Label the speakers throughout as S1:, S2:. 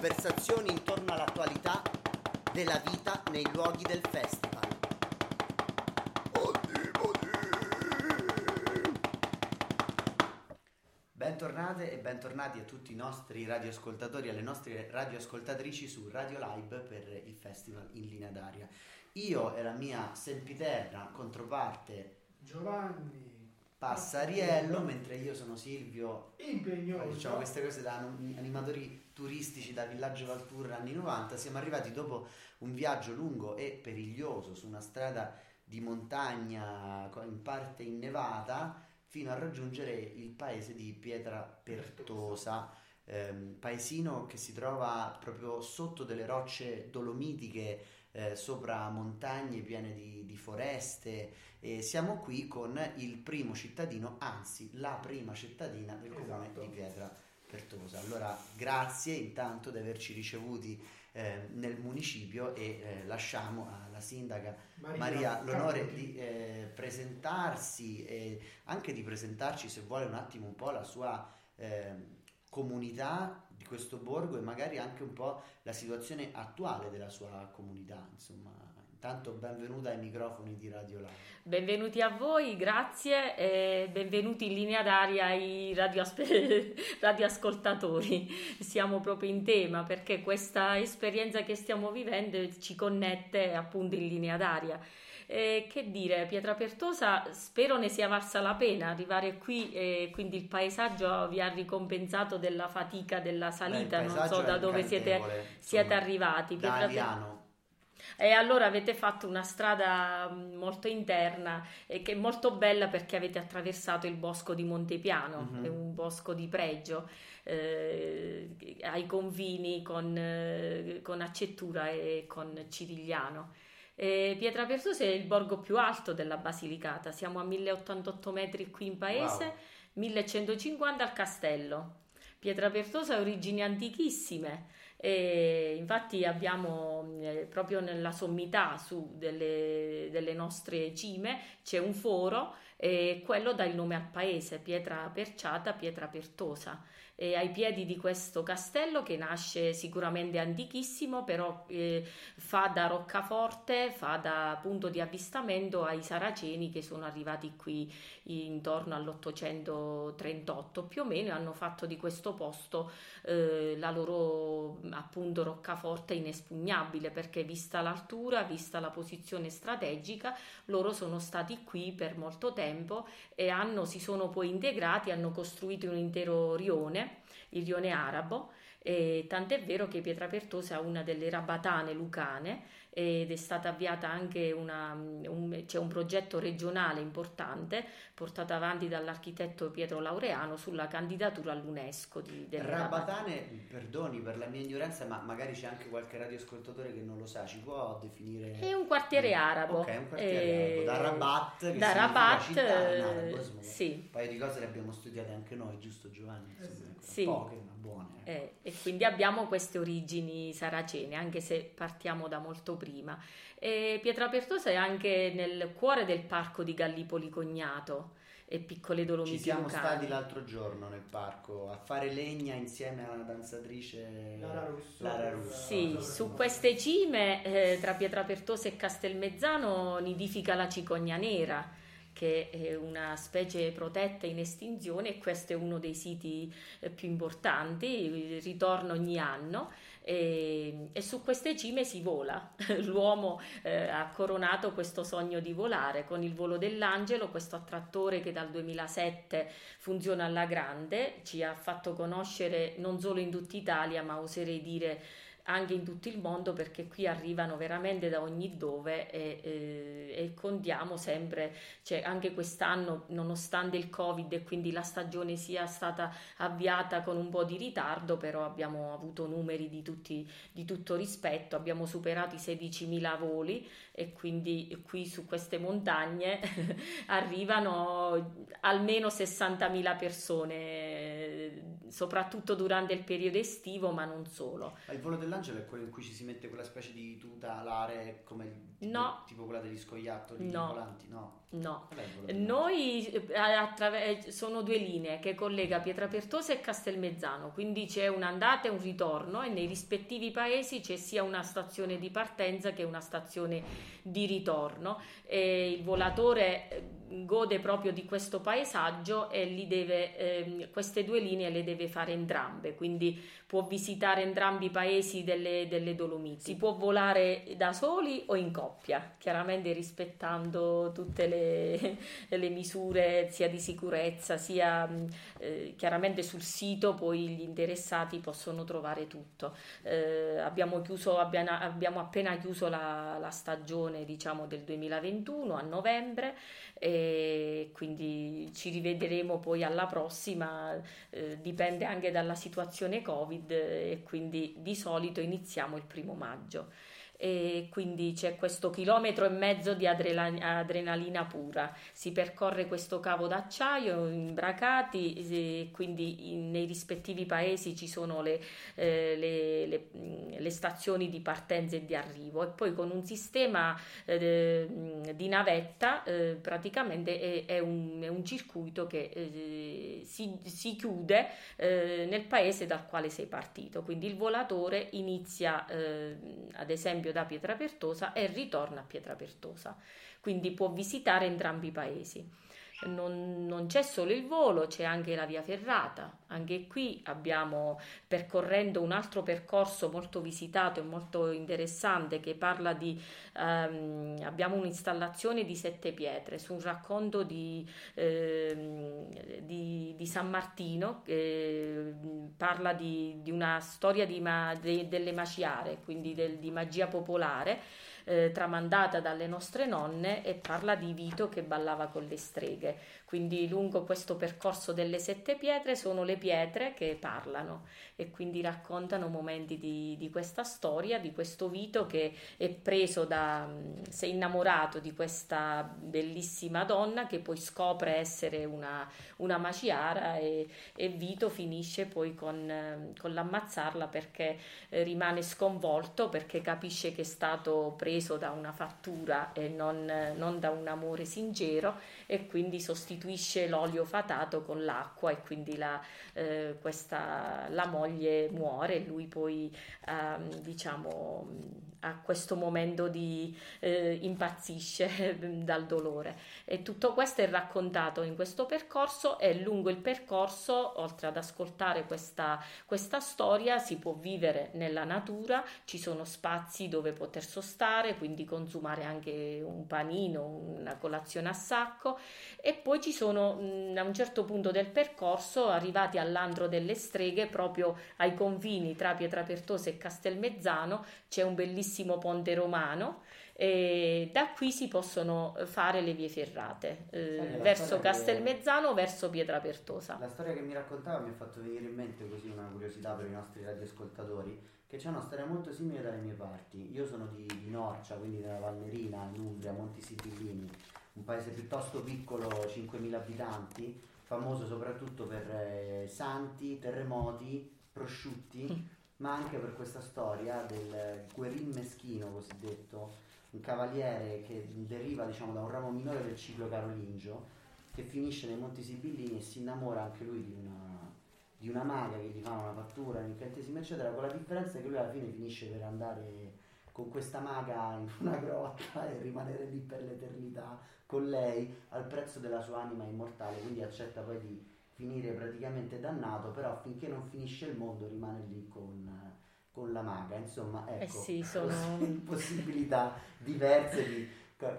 S1: Conversazioni intorno all'attualità della vita nei luoghi del festival. Bentornate e bentornati a tutti i nostri radioascoltatori e alle nostre radioascoltatrici su Radio Live per il festival in linea d'aria. Io e la mia sempiterna controparte
S2: Giovanni
S1: Passariello, mentre io sono Silvio.
S2: impegnoso.
S1: Facciamo queste cose da animatori turistici da Villaggio Valturra anni 90. Siamo arrivati dopo un viaggio lungo e periglioso su una strada di montagna in parte innevata fino a raggiungere il paese di Pietra Pertosa, ehm, paesino che si trova proprio sotto delle rocce dolomitiche eh, sopra montagne piene di, di foreste e siamo qui con il primo cittadino, anzi la prima cittadina del esatto. comune di Pietra Pertosa. Allora grazie intanto di averci ricevuti eh, nel municipio e eh, lasciamo alla sindaca Maria, Maria l'onore Campoli. di eh, presentarsi e anche di presentarci se vuole un attimo un po' la sua ehm, comunità di questo borgo e magari anche un po' la situazione attuale della sua comunità, insomma. Intanto benvenuta ai microfoni di Radio Live.
S3: Benvenuti a voi, grazie e benvenuti in linea d'aria ai radioaspe- radioascoltatori. Siamo proprio in tema perché questa esperienza che stiamo vivendo ci connette appunto in linea d'aria. Eh, che dire, Pietra Pertosa, spero ne sia valsa la pena arrivare qui e quindi il paesaggio vi ha ricompensato della fatica della salita, Beh, non so da dove siete, siete arrivati.
S1: Pietra da
S3: e allora avete fatto una strada mm, molto interna e che è molto bella perché avete attraversato il bosco di Montepiano, mm-hmm. è un bosco di pregio eh, ai confini con, eh, con Accettura e con Cirigliano. Eh, Pietrapertosa è il borgo più alto della Basilicata, siamo a 1088 metri qui in paese, wow. 1150 al castello. Pietrapertosa ha origini antichissime, e infatti abbiamo eh, proprio nella sommità su delle, delle nostre cime c'è un foro e quello dà il nome al paese, Pietra Perciata, Pietra Pertosa eh, ai piedi di questo castello che nasce sicuramente antichissimo, però eh, fa da roccaforte, fa da punto di avvistamento ai saraceni che sono arrivati qui intorno all'838 più o meno e hanno fatto di questo posto eh, la loro appunto roccaforte inespugnabile perché vista l'altura, vista la posizione strategica, loro sono stati qui per molto tempo e hanno, si sono poi integrati, hanno costruito un intero rione il rione arabo, e tant'è vero che Pietrapertosa è una delle rabatane lucane ed è stata avviata anche una, un, c'è un progetto regionale importante portato avanti dall'architetto Pietro Laureano sulla candidatura all'UNESCO di,
S1: Rabatane, Rabatane, perdoni per la mia ignoranza, ma magari c'è anche qualche radioascoltatore che non lo sa, ci può definire?
S3: È un quartiere arabo.
S1: Ok, un quartiere eh, arabo, da Rabat,
S3: da Rabat,
S1: città, in arabo, sì. Un paio di cose le abbiamo studiate anche noi, giusto Giovanni? Insomma,
S3: sì.
S1: Poche, ma buone.
S3: Eh, e quindi abbiamo queste origini saracene, anche se partiamo da molto prima. E Pietrapertosa è anche nel cuore del parco di Gallipoli Cognato e piccole Dolomiti
S1: Ci siamo
S3: locali.
S1: stati l'altro giorno nel parco a fare legna insieme a una danzatrice
S2: Lara Russo.
S1: Lara Russo.
S3: Sì, su queste cime eh, tra Pietrapertosa e Castelmezzano nidifica la cicogna nera che è una specie protetta in estinzione e questo è uno dei siti eh, più importanti, ritorna ogni anno e, e, su queste cime si vola. L'uomo eh, ha coronato questo sogno di volare con il volo dell'angelo, questo attrattore che dal 2007 funziona alla grande, ci ha fatto conoscere non solo in tutta Italia, ma oserei dire anche in tutto il mondo perché qui arrivano veramente da ogni dove e, e, e contiamo sempre, cioè anche quest'anno nonostante il covid e quindi la stagione sia stata avviata con un po' di ritardo però abbiamo avuto numeri di, tutti, di tutto rispetto, abbiamo superato i 16.000 voli e quindi qui su queste montagne arrivano almeno 60.000 persone soprattutto durante il periodo estivo ma non solo.
S1: Ma il volo dell'angelo dell'angelo è quello in cui ci si mette quella specie di tuta alare come
S3: no.
S1: tipo quella degli scoiattoli
S3: no.
S1: volanti? No.
S3: No, noi eh, attraver- sono due linee che collega Pietrapertosa e Castelmezzano, quindi c'è un'andata e un ritorno e nei rispettivi paesi c'è sia una stazione di partenza che una stazione di ritorno e il volatore eh, gode proprio di questo paesaggio e deve, eh, queste due linee le deve fare entrambe, quindi può visitare entrambi i paesi delle, delle Dolomiti. Si può volare da soli o in coppia, chiaramente rispettando tutte le, le misure sia di sicurezza sia eh, chiaramente sul sito poi gli interessati possono trovare tutto. Eh, abbiamo, chiuso, abbiamo, abbiamo appena chiuso la, la stagione diciamo del 2021 a novembre e quindi ci rivedremo poi alla prossima, eh, dipende anche dalla situazione Covid e quindi di solito iniziamo il primo maggio e quindi c'è questo chilometro e mezzo di adrenalina pura. Si percorre questo cavo d'acciaio imbracati, quindi in, nei rispettivi paesi ci sono le, eh, le, le, le, stazioni di partenza e di arrivo e poi con un sistema eh, di navetta eh, praticamente è, è, un, è, un, circuito che eh, si, si, chiude eh, nel paese dal quale sei partito. Quindi il volatore inizia eh, ad esempio esempio da Pietrapertosa e ritorna a Pietrapertosa, quindi può visitare entrambi i paesi. Non, non, c'è solo il volo, c'è anche la via ferrata. Anche qui abbiamo percorrendo un altro percorso molto visitato e molto interessante che parla di ehm, abbiamo un'installazione di sette pietre su un racconto di, ehm, di, di San Martino che parla di, di una storia ma, de, delle maciare, quindi del, di magia popolare eh, tramandata dalle nostre nonne e parla di Vito che ballava con le streghe. Quindi lungo questo percorso delle sette pietre sono le pietre che parlano e quindi raccontano momenti di, di questa storia, di questo Vito che è preso da, si è innamorato di questa bellissima donna che poi scopre essere una, una maciara e, e, Vito finisce poi con, con l'ammazzarla perché eh, rimane sconvolto perché capisce che è stato preso da una fattura e non, non da un amore sincero e quindi sostituisce sostituisce l'olio fatato con l'acqua e quindi la, eh, questa, la moglie muore e lui poi ehm, diciamo a questo momento di eh, impazzisce dal dolore. E tutto questo è raccontato in questo percorso e lungo il percorso oltre ad ascoltare questa, questa storia si può vivere nella natura ci sono spazi dove poter sostare quindi consumare anche un panino una colazione a sacco e poi ci sono mh, a un certo punto del percorso arrivati all'andro delle streghe proprio ai confini tra Pietrapertosa e Castelmezzano c'è un bellissimo ponte romano e da qui si possono fare le vie ferrate eh, verso Castelmezzano, che... verso Pietrapertosa.
S1: La storia che mi raccontava mi ha fatto venire in mente così una curiosità per i nostri radioascoltatori che c'è una storia molto simile dalle mie parti. Io sono di, di Norcia, quindi nella Valnerina, in Umbria, Monti Sibillini, un paese piuttosto piccolo, 5.000 abitanti, famoso soprattutto per eh, santi, terremoti, prosciutti. Mm ma anche per questa storia del guerin meschino cosiddetto, un cavaliere che deriva diciamo, da un ramo minore del ciclo carolingio, che finisce nei Monti Sibillini e si innamora anche lui di una, di una maga che gli fa una fattura, un incantesimo eccetera, con la differenza che lui alla fine finisce per andare con questa maga in una grotta e rimanere lì per l'eternità con lei al prezzo della sua anima immortale, quindi accetta poi di finire praticamente dannato, però finché non finisce il mondo rimane lì con, con la maga. Insomma, ecco,
S3: eh sì, sono...
S1: possibilità diverse di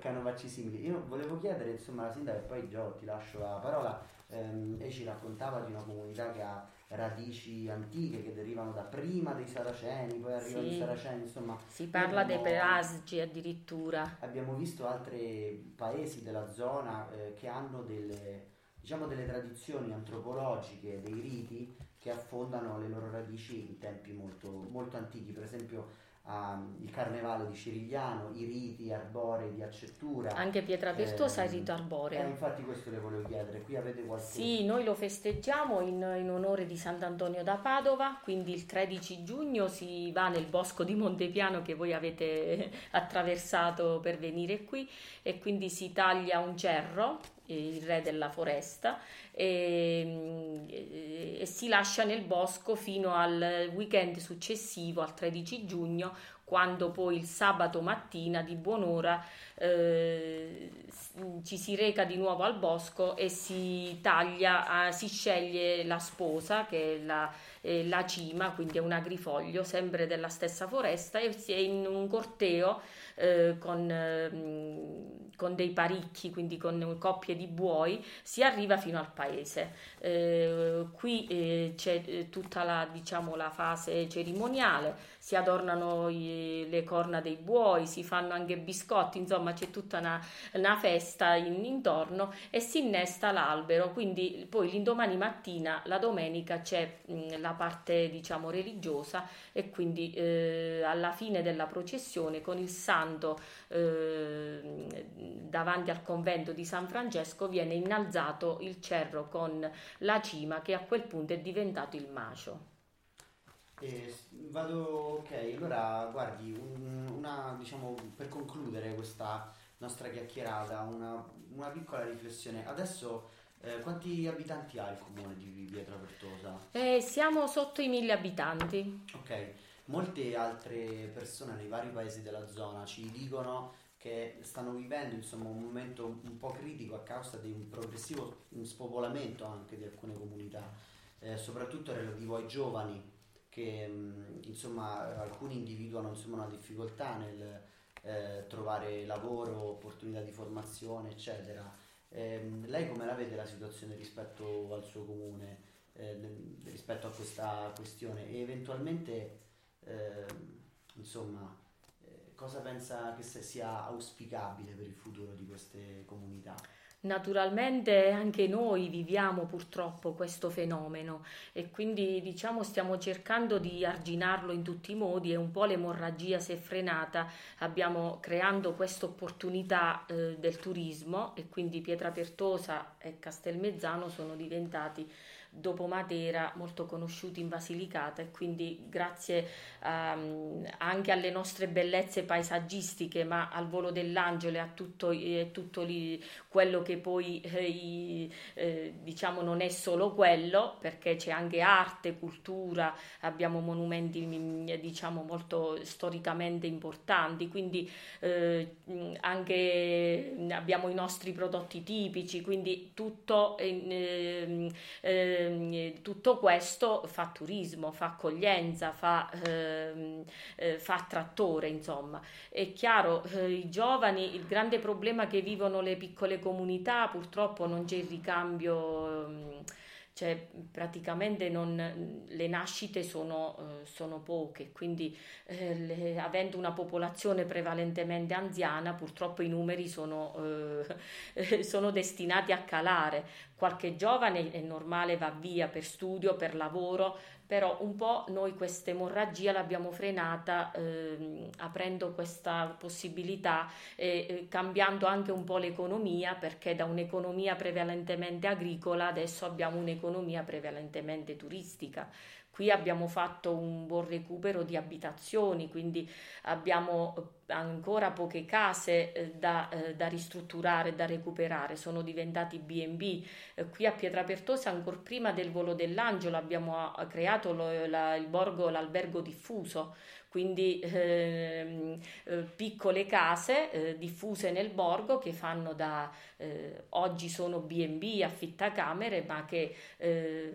S1: canovacci simili. Io volevo chiedere, insomma, alla sindaca, e poi Gio ti lascio la parola, ehm, e ci raccontava di una comunità che ha radici antiche che derivano da prima dei Saraceni, poi arrivano sì. i Saraceni, insomma.
S3: Si parla abbiamo, dei Pelasgi addirittura.
S1: Abbiamo visto altri paesi della zona eh, che hanno delle diciamo delle tradizioni antropologiche, dei riti che affondano le loro radici in tempi molto, molto antichi. Per esempio um, il carnevale di Cirigliano, i riti arborei di Accettura.
S3: Anche Pietrapertosa eh, è rito arboreo.
S1: Eh, infatti questo le volevo chiedere, qui avete qualche...
S3: Sì, noi lo festeggiamo in, in, onore di Sant'Antonio da Padova, quindi il 13 giugno si va nel bosco di Montepiano che voi avete attraversato per venire qui e quindi si taglia un cerro il re della foresta, e, e, si lascia nel bosco fino al weekend successivo, al 13 giugno, quando poi il sabato mattina di buon'ora eh, ci si reca di nuovo al bosco e si taglia, eh, si sceglie la sposa che è la, eh, la cima, quindi è un agrifoglio sempre della stessa foresta e si è in un corteo eh, con, eh, con, dei paricchi, quindi con coppie di buoi, si arriva fino al paese. Eh, qui eh, c'è tutta la, diciamo, la fase cerimoniale, si adornano i, le corna dei buoi, si fanno anche biscotti, insomma c'è tutta una, una festa in, intorno e si innesta l'albero, quindi poi l'indomani mattina, la domenica, c'è mh, la parte diciamo religiosa e quindi eh, alla fine della processione con il santo eh, davanti al convento di San Francesco viene innalzato il cerro con la cima che a quel punto è diventato il macio.
S1: Eh, vado, ok, allora guardi, un, una, diciamo, per concludere questa nostra chiacchierata, una, una piccola riflessione. Adesso eh, quanti abitanti ha il comune di Pietrapertosa?
S3: Eh, siamo sotto i mille abitanti.
S1: Ok, molte altre persone nei vari paesi della zona ci dicono che stanno vivendo insomma, un momento un po' critico a causa di un progressivo spopolamento anche di alcune comunità, eh, soprattutto relativo ai giovani che insomma alcuni individuano insomma, una difficoltà nel eh, trovare lavoro, opportunità di formazione, eccetera. Eh, lei come la vede la situazione rispetto al suo comune, eh, rispetto a questa questione e eventualmente ehm, insomma eh, cosa pensa che sia auspicabile per il futuro di queste comunità?
S3: Naturalmente anche noi viviamo purtroppo questo fenomeno e quindi diciamo stiamo cercando di arginarlo in tutti i modi. E un po' l'emorragia si è frenata, abbiamo creando questa opportunità eh, del turismo e quindi Pietrapertosa e Castelmezzano sono diventati dopo Matera molto conosciuti in Basilicata e quindi grazie um, anche alle nostre bellezze paesaggistiche ma al volo dell'angelo e a tutto, e tutto lì, quello che poi eh, eh, diciamo non è solo quello perché c'è anche arte, cultura, abbiamo monumenti mm, diciamo molto storicamente importanti quindi eh, anche abbiamo i nostri prodotti tipici quindi tutto eh, eh, tutto questo fa turismo, fa accoglienza, fa, ehm, eh, fa trattore, insomma. È chiaro, eh, i giovani, il grande problema che vivono le piccole comunità, purtroppo non c'è il ricambio. Cioè praticamente non, le nascite sono, eh, sono poche, quindi eh, le, avendo una popolazione prevalentemente anziana purtroppo i numeri sono, eh, sono destinati a calare. Qualche giovane è normale va via per studio, per lavoro, però un po' noi questa emorragia l'abbiamo frenata eh, aprendo questa possibilità eh, cambiando anche un po' l'economia perché da un'economia prevalentemente agricola adesso abbiamo un'economia prevalentemente turistica Qui abbiamo fatto un buon recupero di abitazioni, quindi abbiamo eh, ancora poche case eh, da, eh, da, ristrutturare, da recuperare, sono diventati B&B. qui a Pietrapertosa, ancora prima del volo dell'angelo, abbiamo creato lo, la, il borgo, l'albergo diffuso, quindi ehm, eh, piccole case eh, diffuse nel borgo che fanno da eh, oggi sono B&B, affittacamere, ma che eh,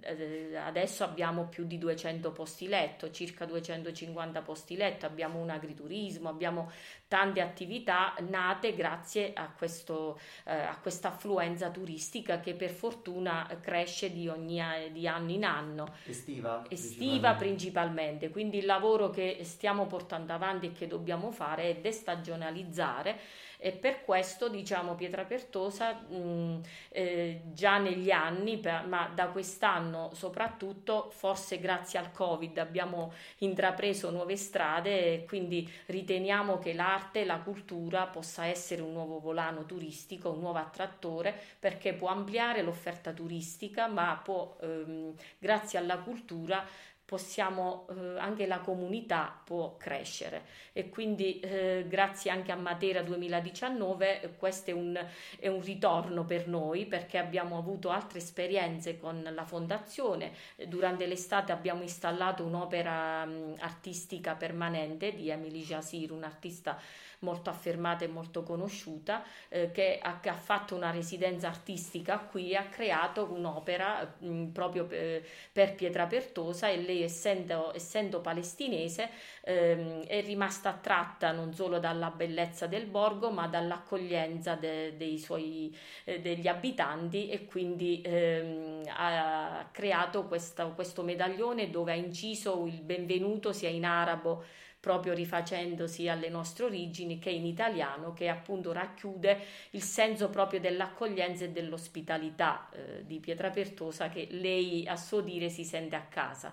S3: eh, adesso abbiamo più di 200 posti letto, circa 250 posti letto, abbiamo un agriturismo, abbiamo tante attività nate grazie a, questo, eh, a questa affluenza turistica che per fortuna cresce di, ogni, di anno in anno.
S1: Estiva?
S3: Estiva principalmente. principalmente, quindi il lavoro che stiamo portando avanti e che dobbiamo fare è destagionalizzare e per questo diciamo Pietrapertosa mh, eh, già negli anni, per, ma da quest'anno soprattutto, forse grazie al Covid abbiamo intrapreso nuove strade e quindi riteniamo che l'arte e la cultura possa essere un nuovo volano turistico, un nuovo attrattore perché può ampliare l'offerta turistica, ma può ehm, grazie alla cultura possiamo, eh, anche la comunità può crescere. E quindi eh, grazie anche a Matera 2019 questo è un, è un, ritorno per noi perché abbiamo avuto altre esperienze con la fondazione. Durante l'estate abbiamo installato un'opera mh, artistica permanente di Emily Jasir un'artista molto affermata e molto conosciuta, eh, che, ha, che, ha, fatto una residenza artistica qui e ha creato un'opera mh, mm, proprio per, per Pietra Pertosa e lei essendo, essendo palestinese ehm, è rimasta attratta non solo dalla bellezza del borgo ma dall'accoglienza de, dei suoi, eh, degli abitanti e quindi ehm, ha creato questa, questo medaglione dove ha inciso il benvenuto sia in arabo proprio rifacendosi alle nostre origini, che in italiano, che appunto racchiude il senso proprio dell'accoglienza e dell'ospitalità eh, di Pietrapertosa che lei a suo dire si sente a casa.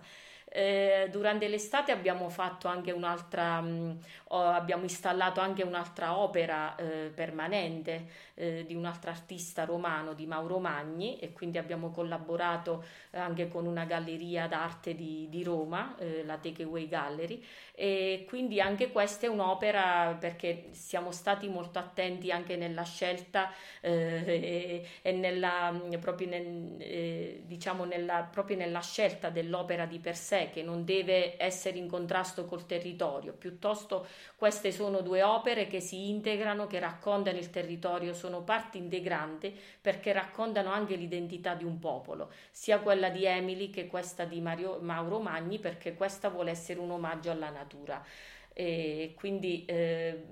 S3: Eh, durante l'estate abbiamo fatto anche un'altra, mh, mm, abbiamo installato anche un'altra opera eh, permanente eh, di un altro artista romano, di Mauro Magni, e quindi abbiamo collaborato anche con una galleria d'arte di, di Roma, eh, la Takeaway Gallery, e quindi anche questa è un'opera perché siamo stati molto attenti anche nella scelta eh, e, e, nella, proprio, nel, eh, diciamo nella, proprio nella scelta dell'opera di per sé che non deve essere in contrasto col territorio, piuttosto queste sono due opere che si integrano, che raccontano il territorio, sono parte integrante perché raccontano anche l'identità di un popolo, sia quella di Emily che questa di Mario, Mauro Magni perché questa vuole essere un omaggio alla natura. E quindi eh,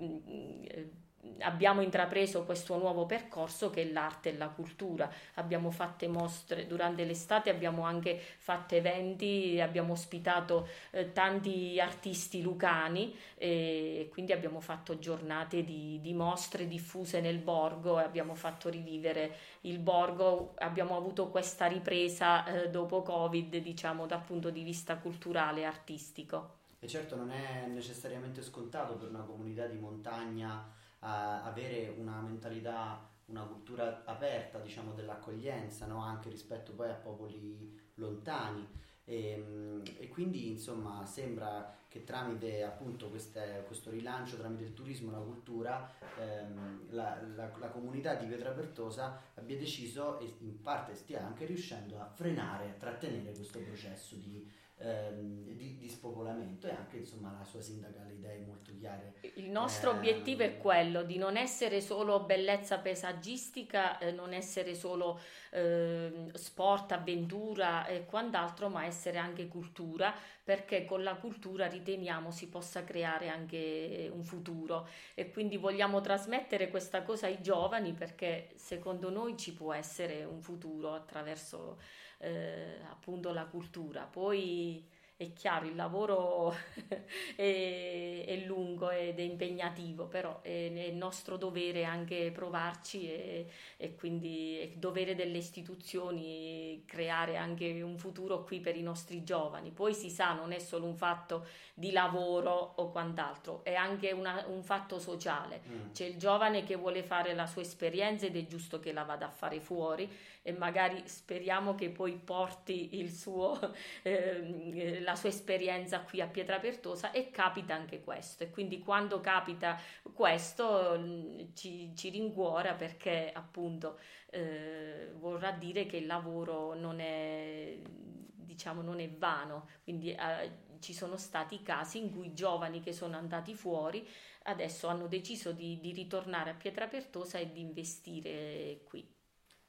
S3: abbiamo intrapreso questo nuovo percorso che è l'arte e la cultura. Abbiamo fatto mostre durante l'estate, abbiamo anche fatto eventi, abbiamo ospitato eh, tanti artisti lucani e quindi abbiamo fatto giornate di, di mostre diffuse nel borgo e abbiamo fatto rivivere il borgo. Abbiamo avuto questa ripresa eh, dopo Covid, diciamo dal punto di vista culturale e artistico.
S1: E certo non è necessariamente scontato per una comunità di montagna uh, avere una mentalità, una cultura aperta, diciamo, dell'accoglienza, no? anche rispetto poi a popoli lontani. E, ehm, e, quindi insomma sembra che tramite appunto queste, questo rilancio tramite il turismo la cultura ehm, la, la, la, comunità di Pietrapertosa abbia deciso e in parte stia anche riuscendo a frenare, a trattenere questo processo di ehm, di, di, spopolamento e anche insomma la sua sindaca ha le idee molto chiare.
S3: Il nostro eh, obiettivo è quello di non essere solo bellezza paesaggistica, eh, non essere solo eh, sport, avventura e quant'altro, ma essere anche cultura, perché con la cultura riteniamo si possa creare anche un futuro e quindi vogliamo trasmettere questa cosa ai giovani perché secondo noi ci può essere un futuro attraverso eh, appunto la cultura. Poi è chiaro, il lavoro è, è, lungo ed è impegnativo, però è, è nostro dovere anche provarci e, e, quindi è dovere delle istituzioni creare anche un futuro qui per i nostri giovani. Poi si sa, non è solo un fatto di lavoro o quant'altro, è anche una, un fatto sociale. Mm. C'è il giovane che vuole fare la sua esperienza ed è giusto che la vada a fare fuori e magari speriamo che poi porti il suo... Eh, la sua esperienza qui a Pietrapertosa e capita anche questo. E quindi quando capita questo mm, ci, ci rincuora perché appunto eh, vorrà dire che il lavoro non è diciamo non è vano. Quindi eh, ci sono stati casi in cui giovani che sono andati fuori adesso hanno deciso di, di ritornare a Pietrapertosa e di investire qui.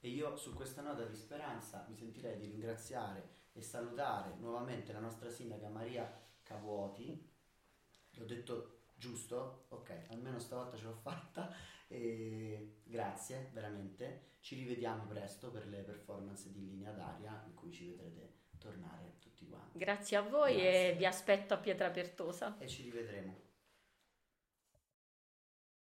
S1: E io su questa nota di speranza mi sentirei di ringraziare e salutare nuovamente la nostra sindaca Maria Cavuoti. L'ho detto giusto? Ok, almeno stavolta ce l'ho fatta. E grazie, veramente. Ci rivediamo presto per le performance di linea d'aria in cui ci vedrete tornare tutti quanti.
S3: Grazie a voi grazie. e vi aspetto a Pietra Pertosa.
S1: E ci rivedremo.